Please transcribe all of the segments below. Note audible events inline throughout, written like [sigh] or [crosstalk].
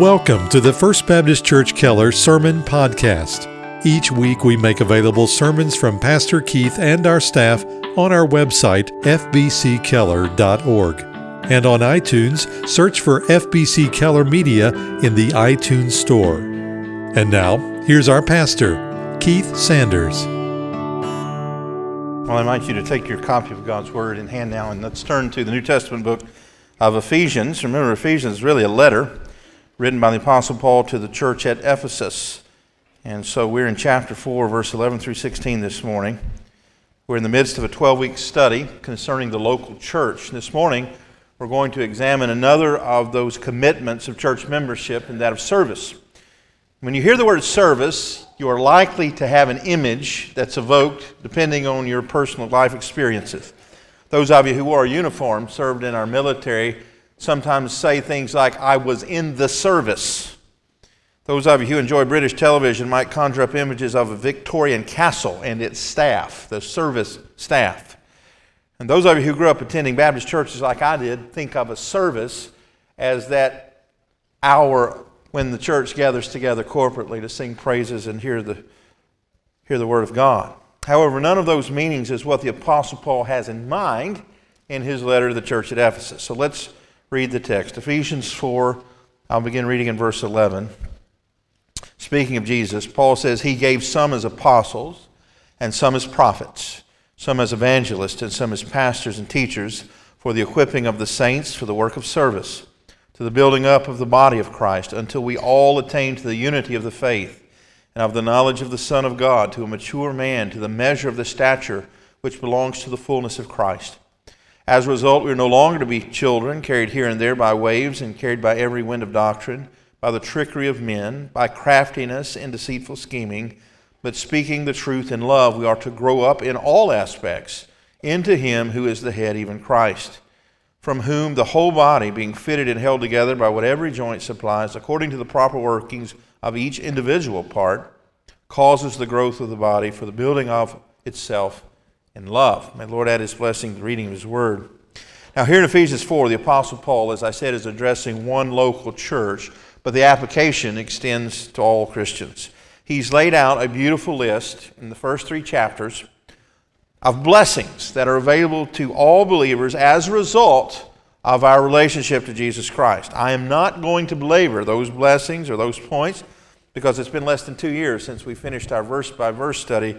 Welcome to the First Baptist Church Keller Sermon Podcast. Each week we make available sermons from Pastor Keith and our staff on our website, fbckeller.org. And on iTunes, search for FBC Keller Media in the iTunes Store. And now, here's our pastor, Keith Sanders. Well, I invite you to take your copy of God's Word in hand now and let's turn to the New Testament book of Ephesians. Remember, Ephesians is really a letter written by the Apostle Paul to the church at Ephesus. And so we're in chapter 4, verse 11 through 16 this morning. We're in the midst of a 12 week study concerning the local church. This morning, we're going to examine another of those commitments of church membership, and that of service. When you hear the word service, you are likely to have an image that's evoked depending on your personal life experiences. Those of you who wore a uniform, served in our military, sometimes say things like, I was in the service. Those of you who enjoy British television might conjure up images of a Victorian castle and its staff, the service staff. And those of you who grew up attending Baptist churches like I did, think of a service as that hour when the church gathers together corporately to sing praises and hear the, hear the Word of God. However, none of those meanings is what the Apostle Paul has in mind in his letter to the church at Ephesus. So let's read the text. Ephesians 4, I'll begin reading in verse 11. Speaking of Jesus, Paul says, He gave some as apostles, and some as prophets, some as evangelists, and some as pastors and teachers for the equipping of the saints for the work of service, to the building up of the body of Christ, until we all attain to the unity of the faith and of the knowledge of the Son of God, to a mature man, to the measure of the stature which belongs to the fullness of Christ as a result, we are no longer to be children, carried here and there by waves and carried by every wind of doctrine, by the trickery of men, by craftiness and deceitful scheming. But speaking the truth in love, we are to grow up in all aspects into Him who is the head, even Christ, from whom the whole body, being fitted and held together by what every joint supplies, according to the proper workings of each individual part, causes the growth of the body for the building of itself in love. May the Lord add his blessing to the reading of his word. Now, here in Ephesians 4, the Apostle Paul, as I said, is addressing one local church, but the application extends to all Christians. He's laid out a beautiful list in the first three chapters of blessings that are available to all believers as a result of our relationship to Jesus Christ. I am not going to belabor those blessings or those points because it's been less than two years since we finished our verse by verse study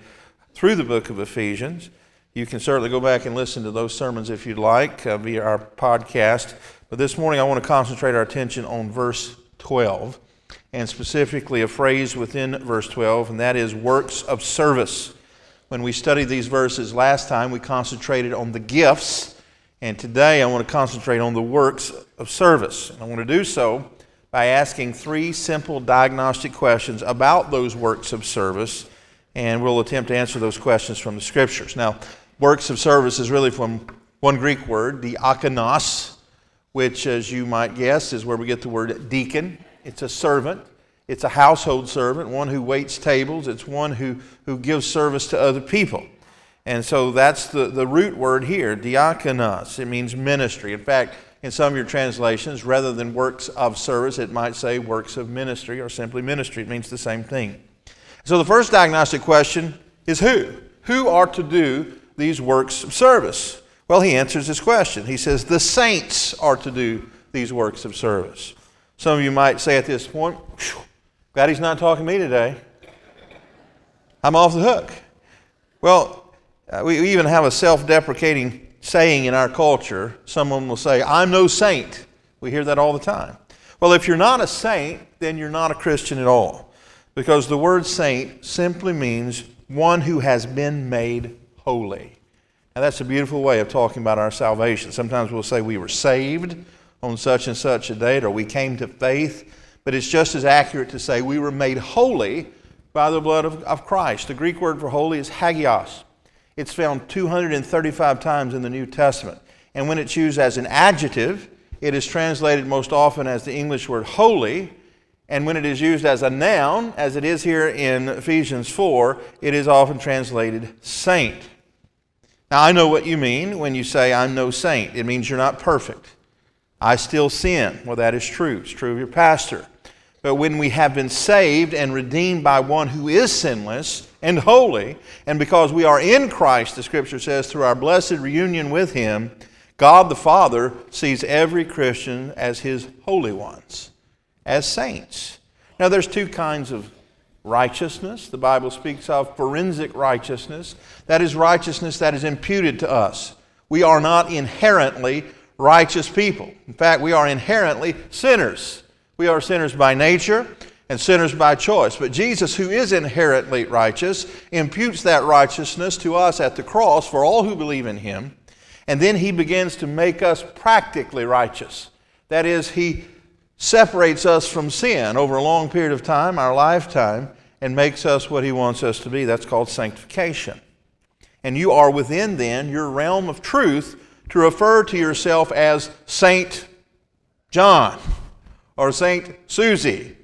through the book of Ephesians. You can certainly go back and listen to those sermons if you'd like uh, via our podcast. But this morning I want to concentrate our attention on verse 12, and specifically a phrase within verse 12, and that is works of service. When we studied these verses last time, we concentrated on the gifts, and today I want to concentrate on the works of service. And I want to do so by asking three simple diagnostic questions about those works of service, and we'll attempt to answer those questions from the scriptures. Now, works of service is really from one Greek word, the diakonos, which, as you might guess, is where we get the word deacon. It's a servant, it's a household servant, one who waits tables, it's one who, who gives service to other people. And so that's the, the root word here, diakonos. It means ministry. In fact, in some of your translations, rather than works of service, it might say works of ministry or simply ministry. It means the same thing. So the first diagnostic question is who? Who are to do these works of service? Well, he answers this question. He says, The saints are to do these works of service. Some of you might say at this point, Glad he's not talking to me today. I'm off the hook. Well, uh, we even have a self deprecating saying in our culture. Someone will say, I'm no saint. We hear that all the time. Well, if you're not a saint, then you're not a Christian at all. Because the word saint simply means one who has been made holy. Now, that's a beautiful way of talking about our salvation. Sometimes we'll say we were saved on such and such a date or we came to faith, but it's just as accurate to say we were made holy by the blood of, of Christ. The Greek word for holy is hagios. It's found 235 times in the New Testament. And when it's used as an adjective, it is translated most often as the English word holy. And when it is used as a noun, as it is here in Ephesians 4, it is often translated saint. Now, I know what you mean when you say, I'm no saint. It means you're not perfect. I still sin. Well, that is true. It's true of your pastor. But when we have been saved and redeemed by one who is sinless and holy, and because we are in Christ, the scripture says, through our blessed reunion with him, God the Father sees every Christian as his holy ones, as saints. Now, there's two kinds of righteousness. The Bible speaks of forensic righteousness. That is righteousness that is imputed to us. We are not inherently righteous people. In fact, we are inherently sinners. We are sinners by nature and sinners by choice. But Jesus, who is inherently righteous, imputes that righteousness to us at the cross for all who believe in him. And then he begins to make us practically righteous. That is, he separates us from sin over a long period of time, our lifetime, and makes us what he wants us to be. That's called sanctification. And you are within then your realm of truth to refer to yourself as Saint John or Saint Susie.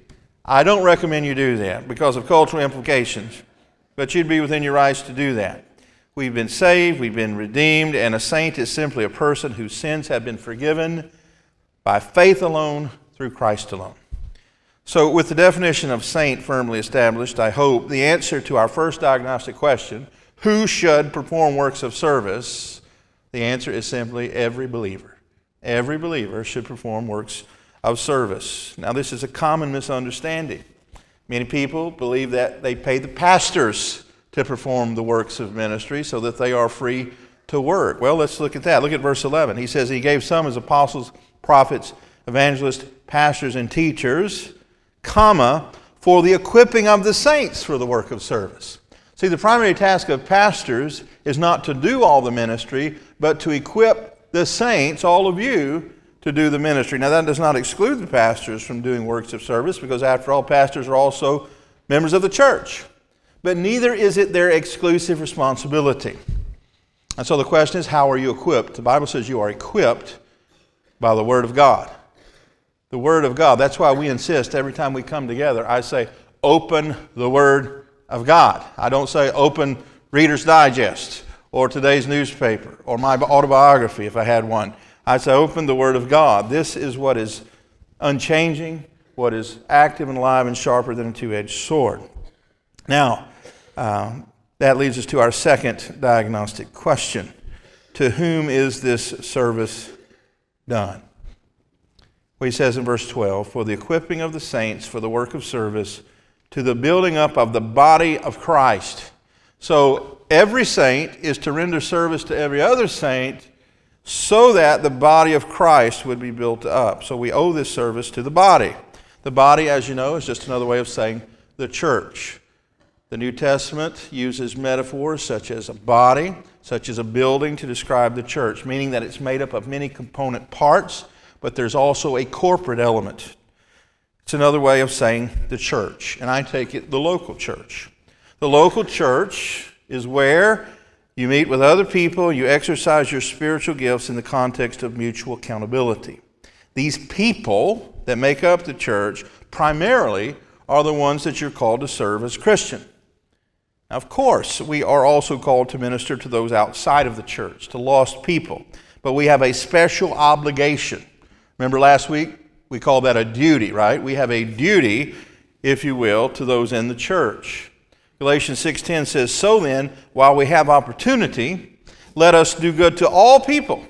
I don't recommend you do that because of cultural implications, but you'd be within your rights to do that. We've been saved, we've been redeemed, and a saint is simply a person whose sins have been forgiven by faith alone through Christ alone. So, with the definition of saint firmly established, I hope the answer to our first diagnostic question who should perform works of service? The answer is simply every believer. Every believer should perform works of service. Now, this is a common misunderstanding. Many people believe that they pay the pastors to perform the works of ministry so that they are free to work. Well, let's look at that. Look at verse 11. He says, He gave some as apostles, prophets, evangelists, pastors, and teachers, comma, for the equipping of the saints for the work of service. See, the primary task of pastors is not to do all the ministry, but to equip the saints, all of you, to do the ministry. Now, that does not exclude the pastors from doing works of service, because after all, pastors are also members of the church but neither is it their exclusive responsibility. And so the question is, how are you equipped? The Bible says you are equipped by the Word of God. The Word of God. That's why we insist every time we come together, I say, open the Word of God. I don't say open Reader's Digest or today's newspaper or my autobiography if I had one. I say, open the Word of God. This is what is unchanging, what is active and alive and sharper than a two edged sword. Now, uh, that leads us to our second diagnostic question To whom is this service done? He says in verse 12, For the equipping of the saints for the work of service, to the building up of the body of Christ. So every saint is to render service to every other saint so that the body of Christ would be built up. So we owe this service to the body. The body, as you know, is just another way of saying the church. The New Testament uses metaphors such as a body, such as a building to describe the church, meaning that it's made up of many component parts, but there's also a corporate element. It's another way of saying the church, and I take it the local church. The local church is where you meet with other people, you exercise your spiritual gifts in the context of mutual accountability. These people that make up the church primarily are the ones that you're called to serve as Christian. Now, of course, we are also called to minister to those outside of the church, to lost people. But we have a special obligation. Remember last week? We call that a duty, right? We have a duty, if you will, to those in the church. Galatians 6:10 says, "So then, while we have opportunity, let us do good to all people."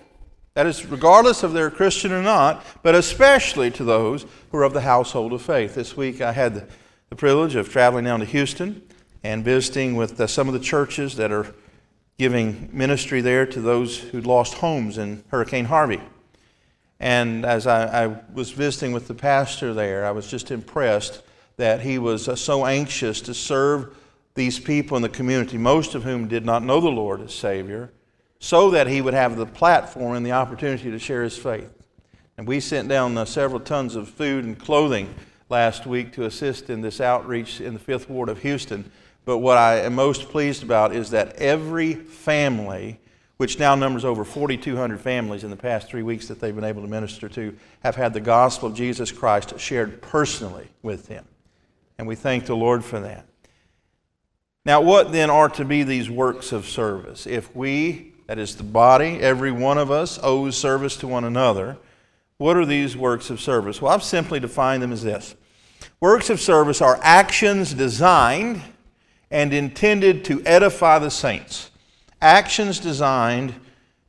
That is regardless of they're Christian or not, but especially to those who are of the household of faith. This week I had the, the privilege of traveling down to Houston and visiting with uh, some of the churches that are giving ministry there to those who'd lost homes in Hurricane Harvey. And as I, I was visiting with the pastor there, I was just impressed that he was uh, so anxious to serve these people in the community, most of whom did not know the Lord as Savior, so that he would have the platform and the opportunity to share his faith. And we sent down uh, several tons of food and clothing last week to assist in this outreach in the Fifth Ward of Houston. But what I am most pleased about is that every family, which now numbers over 4,200 families in the past three weeks that they've been able to minister to, have had the gospel of Jesus Christ shared personally with them. And we thank the Lord for that. Now, what then are to be these works of service? If we, that is the body, every one of us owes service to one another, what are these works of service? Well, I've simply defined them as this Works of service are actions designed and intended to edify the saints. Actions designed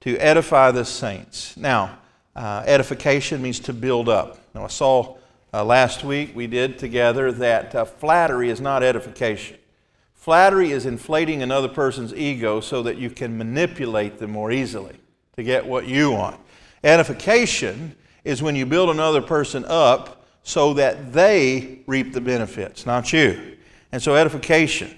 to edify the saints. Now, uh, edification means to build up. Now, I saw uh, last week we did together that uh, flattery is not edification. Flattery is inflating another person's ego so that you can manipulate them more easily to get what you want. Edification is when you build another person up so that they reap the benefits, not you. And so, edification,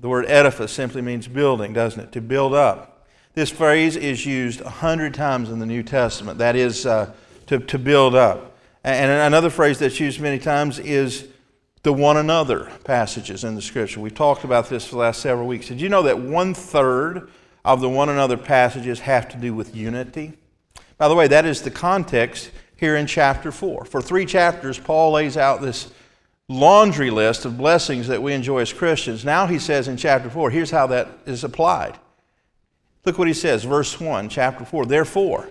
the word edifice simply means building, doesn't it? To build up. This phrase is used a hundred times in the New Testament. That is uh, to, to build up. And another phrase that's used many times is the one another passages in the scripture. We've talked about this for the last several weeks. Did you know that one third of the one another passages have to do with unity? By the way, that is the context here in chapter 4. For three chapters, Paul lays out this laundry list of blessings that we enjoy as Christians. Now he says in chapter 4, here's how that is applied. Look what he says, verse 1, chapter 4. Therefore,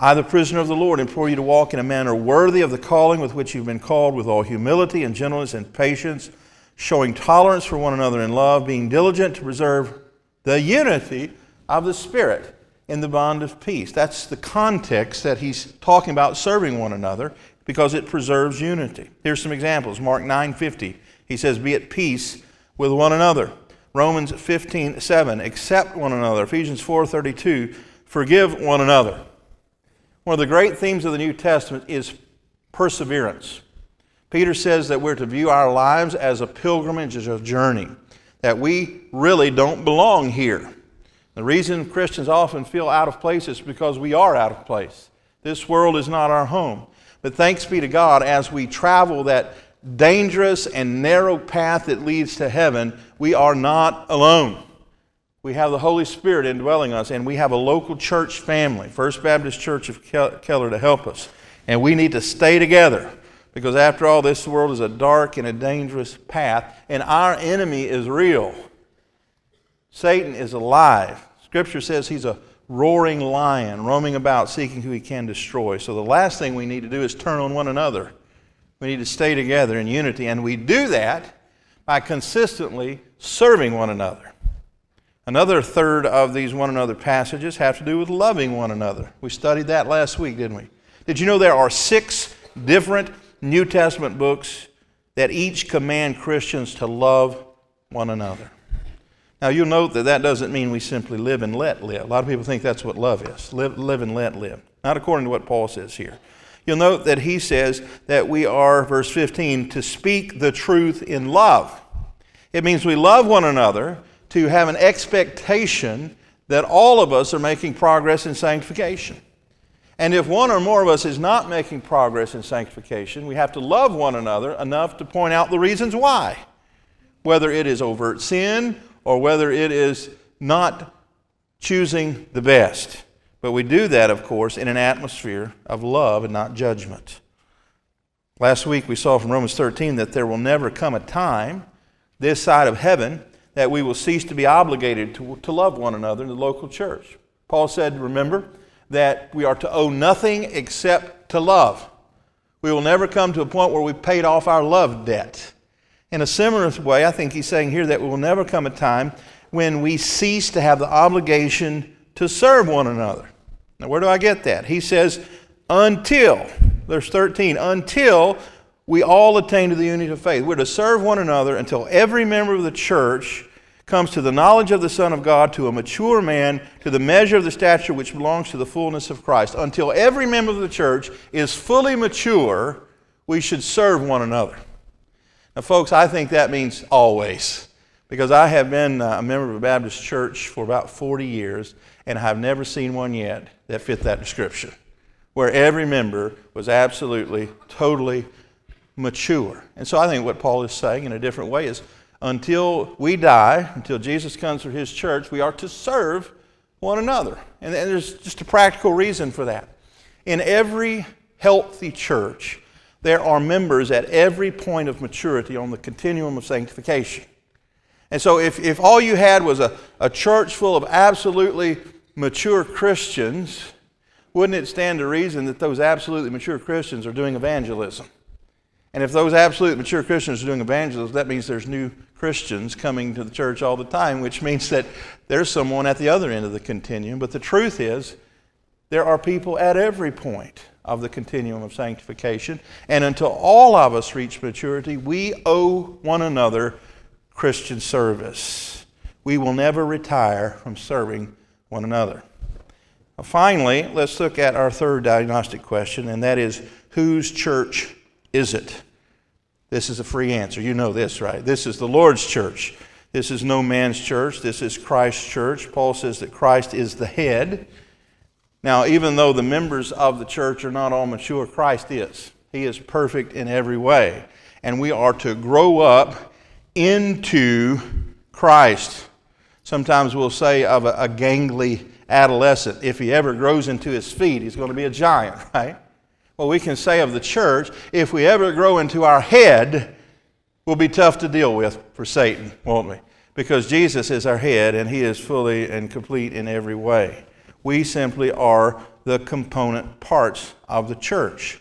I, the prisoner of the Lord, implore you to walk in a manner worthy of the calling with which you've been called, with all humility and gentleness and patience, showing tolerance for one another in love, being diligent to preserve the unity of the Spirit in the bond of peace. That's the context that he's talking about serving one another because it preserves unity. Here's some examples. Mark 9:50. He says, "Be at peace with one another." Romans 15:7, "Accept one another." Ephesians 4:32, "Forgive one another." One of the great themes of the New Testament is perseverance. Peter says that we're to view our lives as a pilgrimage, as a journey, that we really don't belong here. The reason Christians often feel out of place is because we are out of place. This world is not our home. But thanks be to God, as we travel that dangerous and narrow path that leads to heaven, we are not alone. We have the Holy Spirit indwelling us, and we have a local church family, First Baptist Church of Keller, to help us. And we need to stay together because, after all, this world is a dark and a dangerous path, and our enemy is real. Satan is alive. Scripture says he's a roaring lion roaming about seeking who he can destroy. So the last thing we need to do is turn on one another. We need to stay together in unity, and we do that by consistently serving one another. Another third of these one another passages have to do with loving one another. We studied that last week, didn't we? Did you know there are six different New Testament books that each command Christians to love one another? Now, you'll note that that doesn't mean we simply live and let live. A lot of people think that's what love is live, live and let live. Not according to what Paul says here. You'll note that he says that we are, verse 15, to speak the truth in love. It means we love one another to have an expectation that all of us are making progress in sanctification. And if one or more of us is not making progress in sanctification, we have to love one another enough to point out the reasons why. Whether it is overt sin or whether it is not choosing the best. But we do that, of course, in an atmosphere of love and not judgment. Last week we saw from Romans 13 that there will never come a time this side of heaven that we will cease to be obligated to, to love one another in the local church. Paul said, remember, that we are to owe nothing except to love. We will never come to a point where we've paid off our love debt. In a similar way, I think he's saying here that will never come a time when we cease to have the obligation to serve one another. Now, where do I get that? He says, until, verse 13, until we all attain to the unity of faith. We're to serve one another until every member of the church comes to the knowledge of the Son of God, to a mature man, to the measure of the stature which belongs to the fullness of Christ. Until every member of the church is fully mature, we should serve one another. Now, folks, I think that means always. Because I have been uh, a member of a Baptist church for about 40 years, and I have never seen one yet that fit that description, where every member was absolutely, totally mature. And so I think what Paul is saying in a different way is until we die, until Jesus comes for his church, we are to serve one another. And there's just a practical reason for that. In every healthy church, there are members at every point of maturity on the continuum of sanctification. And so, if, if all you had was a, a church full of absolutely mature Christians, wouldn't it stand to reason that those absolutely mature Christians are doing evangelism? And if those absolutely mature Christians are doing evangelism, that means there's new Christians coming to the church all the time, which means that there's someone at the other end of the continuum. But the truth is, there are people at every point of the continuum of sanctification. And until all of us reach maturity, we owe one another Christian service. We will never retire from serving one another. Finally, let's look at our third diagnostic question, and that is whose church is it? This is a free answer. You know this, right? This is the Lord's church. This is no man's church. This is Christ's church. Paul says that Christ is the head. Now, even though the members of the church are not all mature, Christ is. He is perfect in every way. And we are to grow up into Christ. Sometimes we'll say of a, gangly adolescent, if he ever grows into his feet, he's going to be a giant, [laughs] right? Well, we can say of the church, if we ever grow into our head, we'll be tough to deal with for Satan, won't we? Because Jesus is our head and he is fully and complete in every way. We simply are the component parts of the church.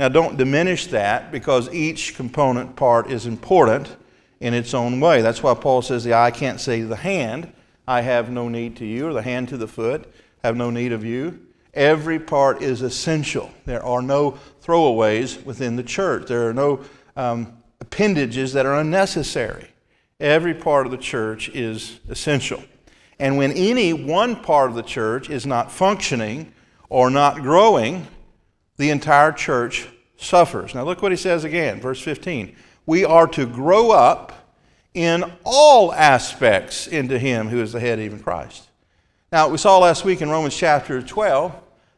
Now, don't diminish that because each component part is important in its own way. That's why Paul says the eye can't say to the hand, I have no need to you, or the hand to the foot, have no need of you. Every part is essential. There are no throwaways within the church, there are no um, appendages that are unnecessary. Every part of the church is essential. And when any one part of the church is not functioning or not growing, the entire church suffers. Now, look what he says again, verse 15. We are to grow up in all aspects into Him who is the head, even Christ. Now, we saw last week in Romans chapter 12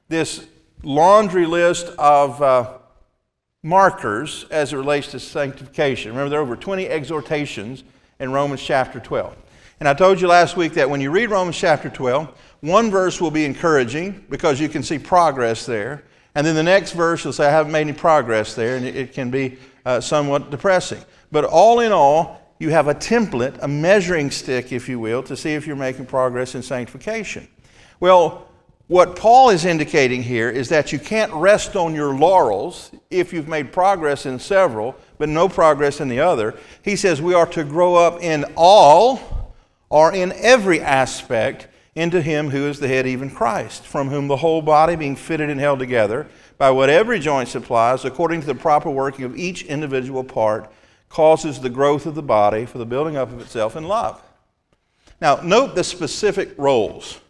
this laundry list of uh, markers as it relates to sanctification. Remember, there are over 20 exhortations in Romans chapter 12. And I told you last week that when you read Romans chapter 12, one verse will be encouraging because you can see progress there. And then the next verse will say, I haven't made any progress there, and it can be uh, somewhat depressing. But all in all, you have a template, a measuring stick, if you will, to see if you're making progress in sanctification. Well, what Paul is indicating here is that you can't rest on your laurels if you've made progress in several, but no progress in the other. He says we are to grow up in all or in every aspect into Him who is the head, even Christ, from whom the whole body, being fitted and held together by what every joint supplies, according to the proper working of each individual part, causes the growth of the body for the building up of itself in love. Now, note the specific roles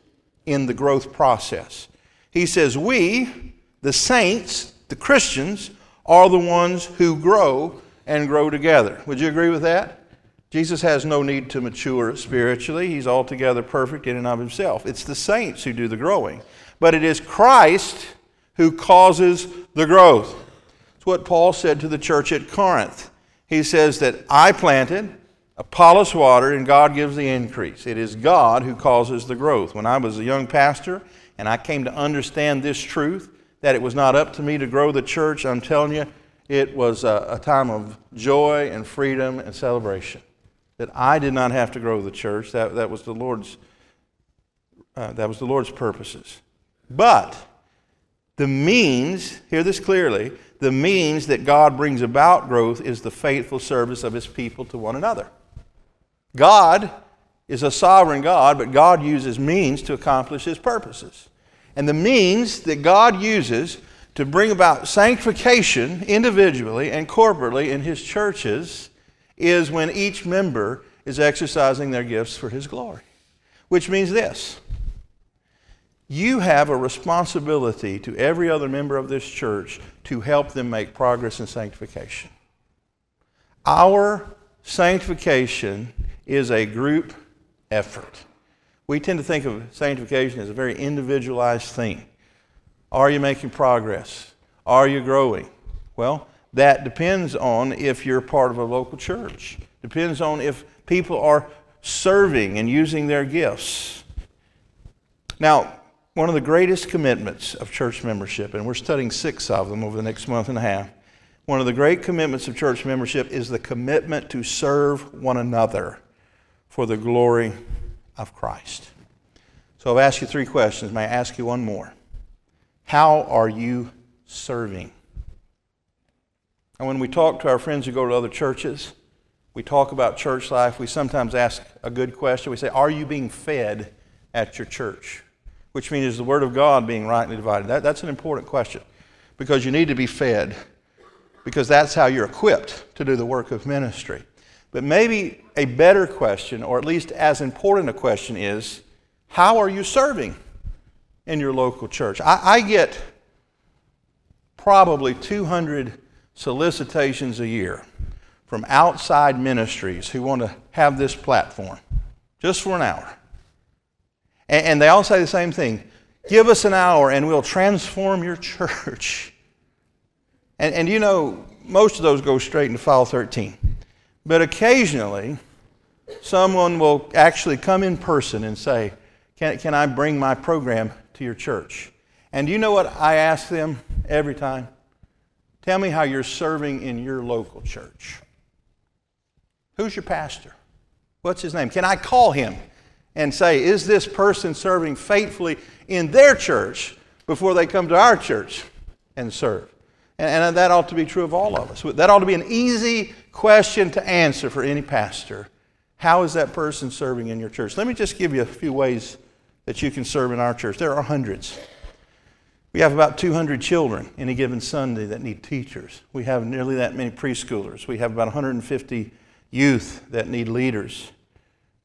in the growth process. He says, We, the saints, the Christians, are the ones who grow and grow together. Would you agree with that? Jesus has no need to mature spiritually. He's altogether perfect in and of himself. It's the saints who do the growing. But it is Christ who causes the growth. It's what Paul said to the church at Corinth he says that I planted, Apollos watered, and God gives the increase. It is God who causes the growth. When I was a young pastor and I came to understand this truth, that it was not up to me to grow the church, I'm telling you, it was a, a time of joy and freedom and celebration. That I did not have to grow the church. That, that was the Lord's uh, that was the Lord's purposes. But the means, hear this clearly, the means that God brings about growth is the faithful service of his people to one another. God is a sovereign God, but God uses means to accomplish his purposes. And the means that God uses to bring about sanctification individually and corporately in his churches is when each member is exercising their gifts for his glory. Which means this you have a responsibility to every other member of this church to help them make progress in sanctification. Our sanctification is a group effort. We tend to think of sanctification as a very individualized thing. Are you making progress? Are you growing? Well, that depends on if you're part of a local church. Depends on if people are serving and using their gifts. Now, one of the greatest commitments of church membership, and we're studying six of them over the next month and a half. One of the great commitments of church membership is the commitment to serve one another for the glory of Christ. So I've asked you three questions. May I ask you one more? How are you serving? And when we talk to our friends who go to other churches, we talk about church life, we sometimes ask a good question. We say, Are you being fed at your church? Which means, is the Word of God being rightly divided? That, that's an important question because you need to be fed, because that's how you're equipped to do the work of ministry. But maybe a better question, or at least as important a question, is how are you serving in your local church? I, I get probably 200 solicitations a year from outside ministries who want to have this platform just for an hour. And, and they all say the same thing give us an hour and we'll transform your [laughs] church. And, and you know, most of those go straight into file 13. But occasionally, someone will actually come in person and say, Can, can I bring my program to your church? And you know what I ask them every time? Tell me how you're serving in your local church. Who's your pastor? What's his name? Can I call him and say, Is this person serving faithfully in their church before they come to our church and serve? And, and that ought to be true of all of us. That ought to be an easy question to answer for any pastor. How is that person serving in your church? Let me just give you a few ways that you can serve in our church. There are hundreds. We have about 200 children any given Sunday that need teachers. We have nearly that many preschoolers. We have about 150 youth that need leaders,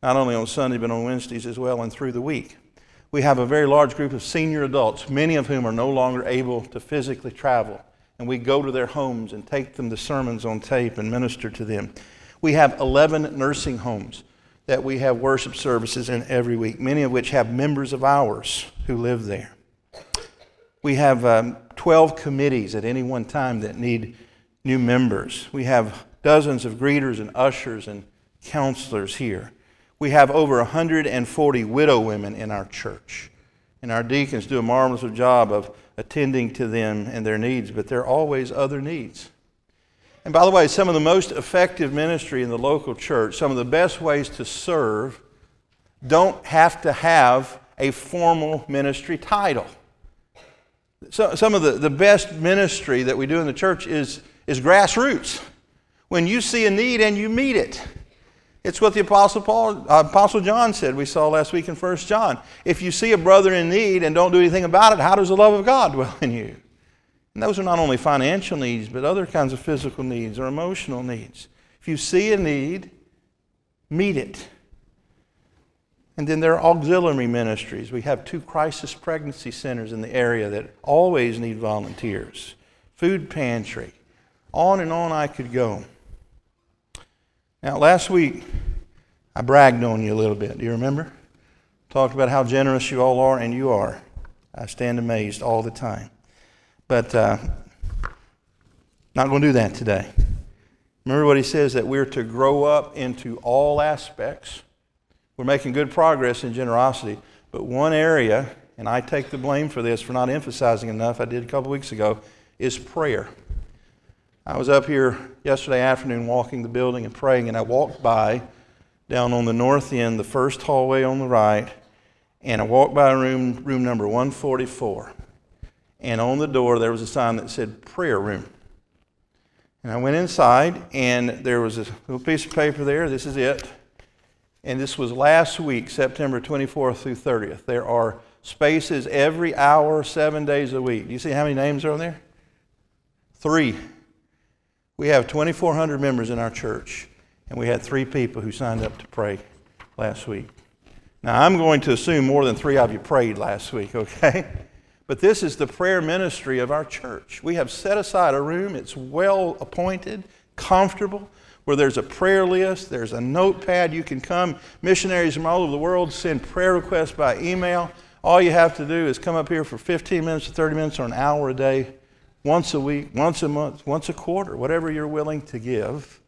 not only on Sunday, but on Wednesdays as well and through the week. We have a very large group of senior adults, many of whom are no longer able to physically travel and we go to their homes and take them the sermons on tape and minister to them. We have 11 nursing homes that we have worship services in every week, many of which have members of ours who live there. We have um, 12 committees at any one time that need new members. We have dozens of greeters and ushers and counselors here. We have over 140 widow women in our church. And our deacons do a marvelous job of attending to them and their needs, but there are always other needs. And by the way, some of the most effective ministry in the local church, some of the best ways to serve, don't have to have a formal ministry title. So, some of the, the best ministry that we do in the church is, is grassroots. When you see a need and you meet it. It's what the Apostle Paul, Apostle John said. We saw last week in 1 John. If you see a brother in need and don't do anything about it, how does the love of God [laughs] dwell in you? And those are not only financial needs, but other kinds of physical needs or emotional needs. If you see a need, meet it. And then there are auxiliary ministries. We have two crisis pregnancy centers in the area that always need volunteers, food pantry. On and on I could go. Now, last week, I bragged on you a little bit. Do you remember? Talked about how generous you all are, and you are. I stand amazed all the time. But uh, not going to do that today. Remember what he says that we're to grow up into all aspects. We're making good progress in generosity, but one area, and I take the blame for this for not emphasizing enough, I did a couple weeks ago, is prayer. I was up here yesterday afternoon walking the building and praying, and I walked by down on the north end, the first hallway on the right, and I walked by room, room number 144. And on the door, there was a sign that said prayer room. And I went inside, and there was a little piece of paper there. This is it. And this was last week, September 24th through 30th. There are spaces every hour, seven days a week. Do you see how many names are on there? Three. We have 2,400 members in our church, and we had three people who signed up to pray last week. Now, I'm going to assume more than three of you prayed last week, [laughs] okay? But this is the prayer ministry of our church. We have set aside a room, it's well appointed, comfortable, where there's a prayer list, there's a notepad. You can come. Missionaries from all over the world send prayer requests by email. All you have to do is come up here for 15 minutes to 30 minutes or an hour a day once a week, once a month, once a quarter, whatever you're willing to give,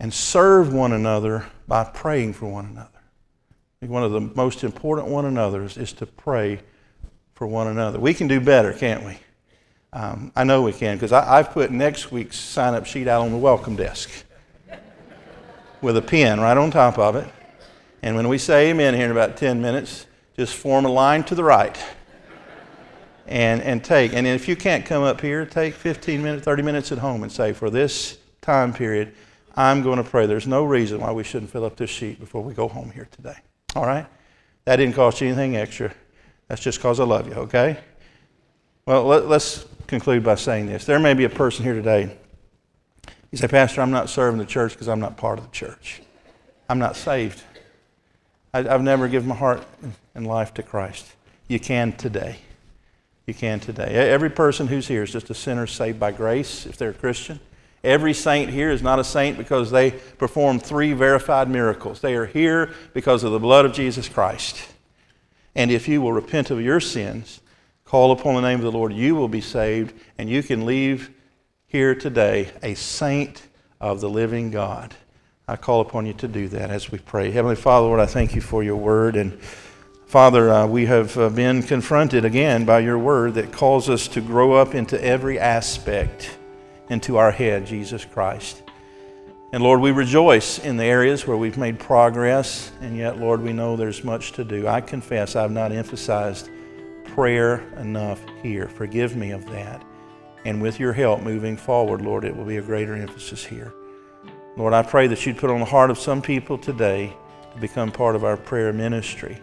and serve one another by praying for one another. I think one of the most important one another's is to pray for one another. We can do better, can't we? Um, I know we can because I've put next week's sign up sheet out on the welcome desk with a pen right on top of it. And when we say amen here in about 10 minutes, just form a line to the right and, and take. And if you can't come up here, take 15 minutes, 30 minutes at home and say, for this time period, I'm going to pray. There's no reason why we shouldn't fill up this sheet before we go home here today. All right? That didn't cost you anything extra. That's just because I love you, okay? Well, let, us conclude by saying this. There may be a person here today. You say, Pastor, I'm not serving the church because I'm not part of the church. I'm not saved. I, have never given my heart and life to Christ. You can today. You can today. Every person who's here is just a sinner saved by grace if they're a Christian. Every saint here is not a saint because they performed three verified miracles. They are here because of the blood of Jesus Christ. And if you will repent of your sins, call upon the name of the Lord, you will be saved, and you can leave here today a saint of the living God. I call upon you to do that as we pray. Heavenly Father, Lord, I thank you for your word. And Father, uh, we have uh, been confronted again by your word that calls us to grow up into every aspect into our head, Jesus Christ. And Lord, we rejoice in the areas where we've made progress, and yet, Lord, we know there's much to do. I confess I've not emphasized prayer enough here. Forgive me of that. And with your help moving forward, Lord, it will be a greater emphasis here. Lord, I pray that you'd put on the heart of some people today to become part of our prayer ministry.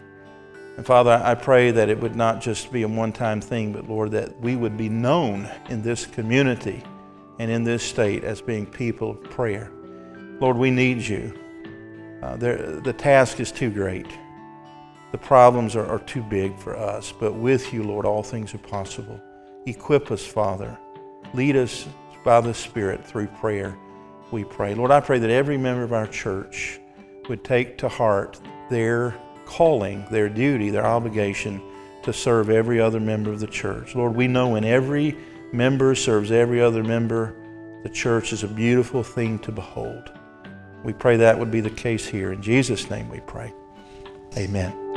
And Father, I pray that it would not just be a one time thing, but Lord, that we would be known in this community and in this state as being people of prayer. Lord, we need you. Uh, there, the task is too great. The problems are, are too big for us. But with you, Lord, all things are possible. Equip us, Father. Lead us by the Spirit through prayer, we pray. Lord, I pray that every member of our church would take to heart their calling, their duty, their obligation to serve every other member of the church. Lord, we know in every member serves every other member. The church is a beautiful thing to behold. We pray that would be the case here. In Jesus' name we pray. Amen.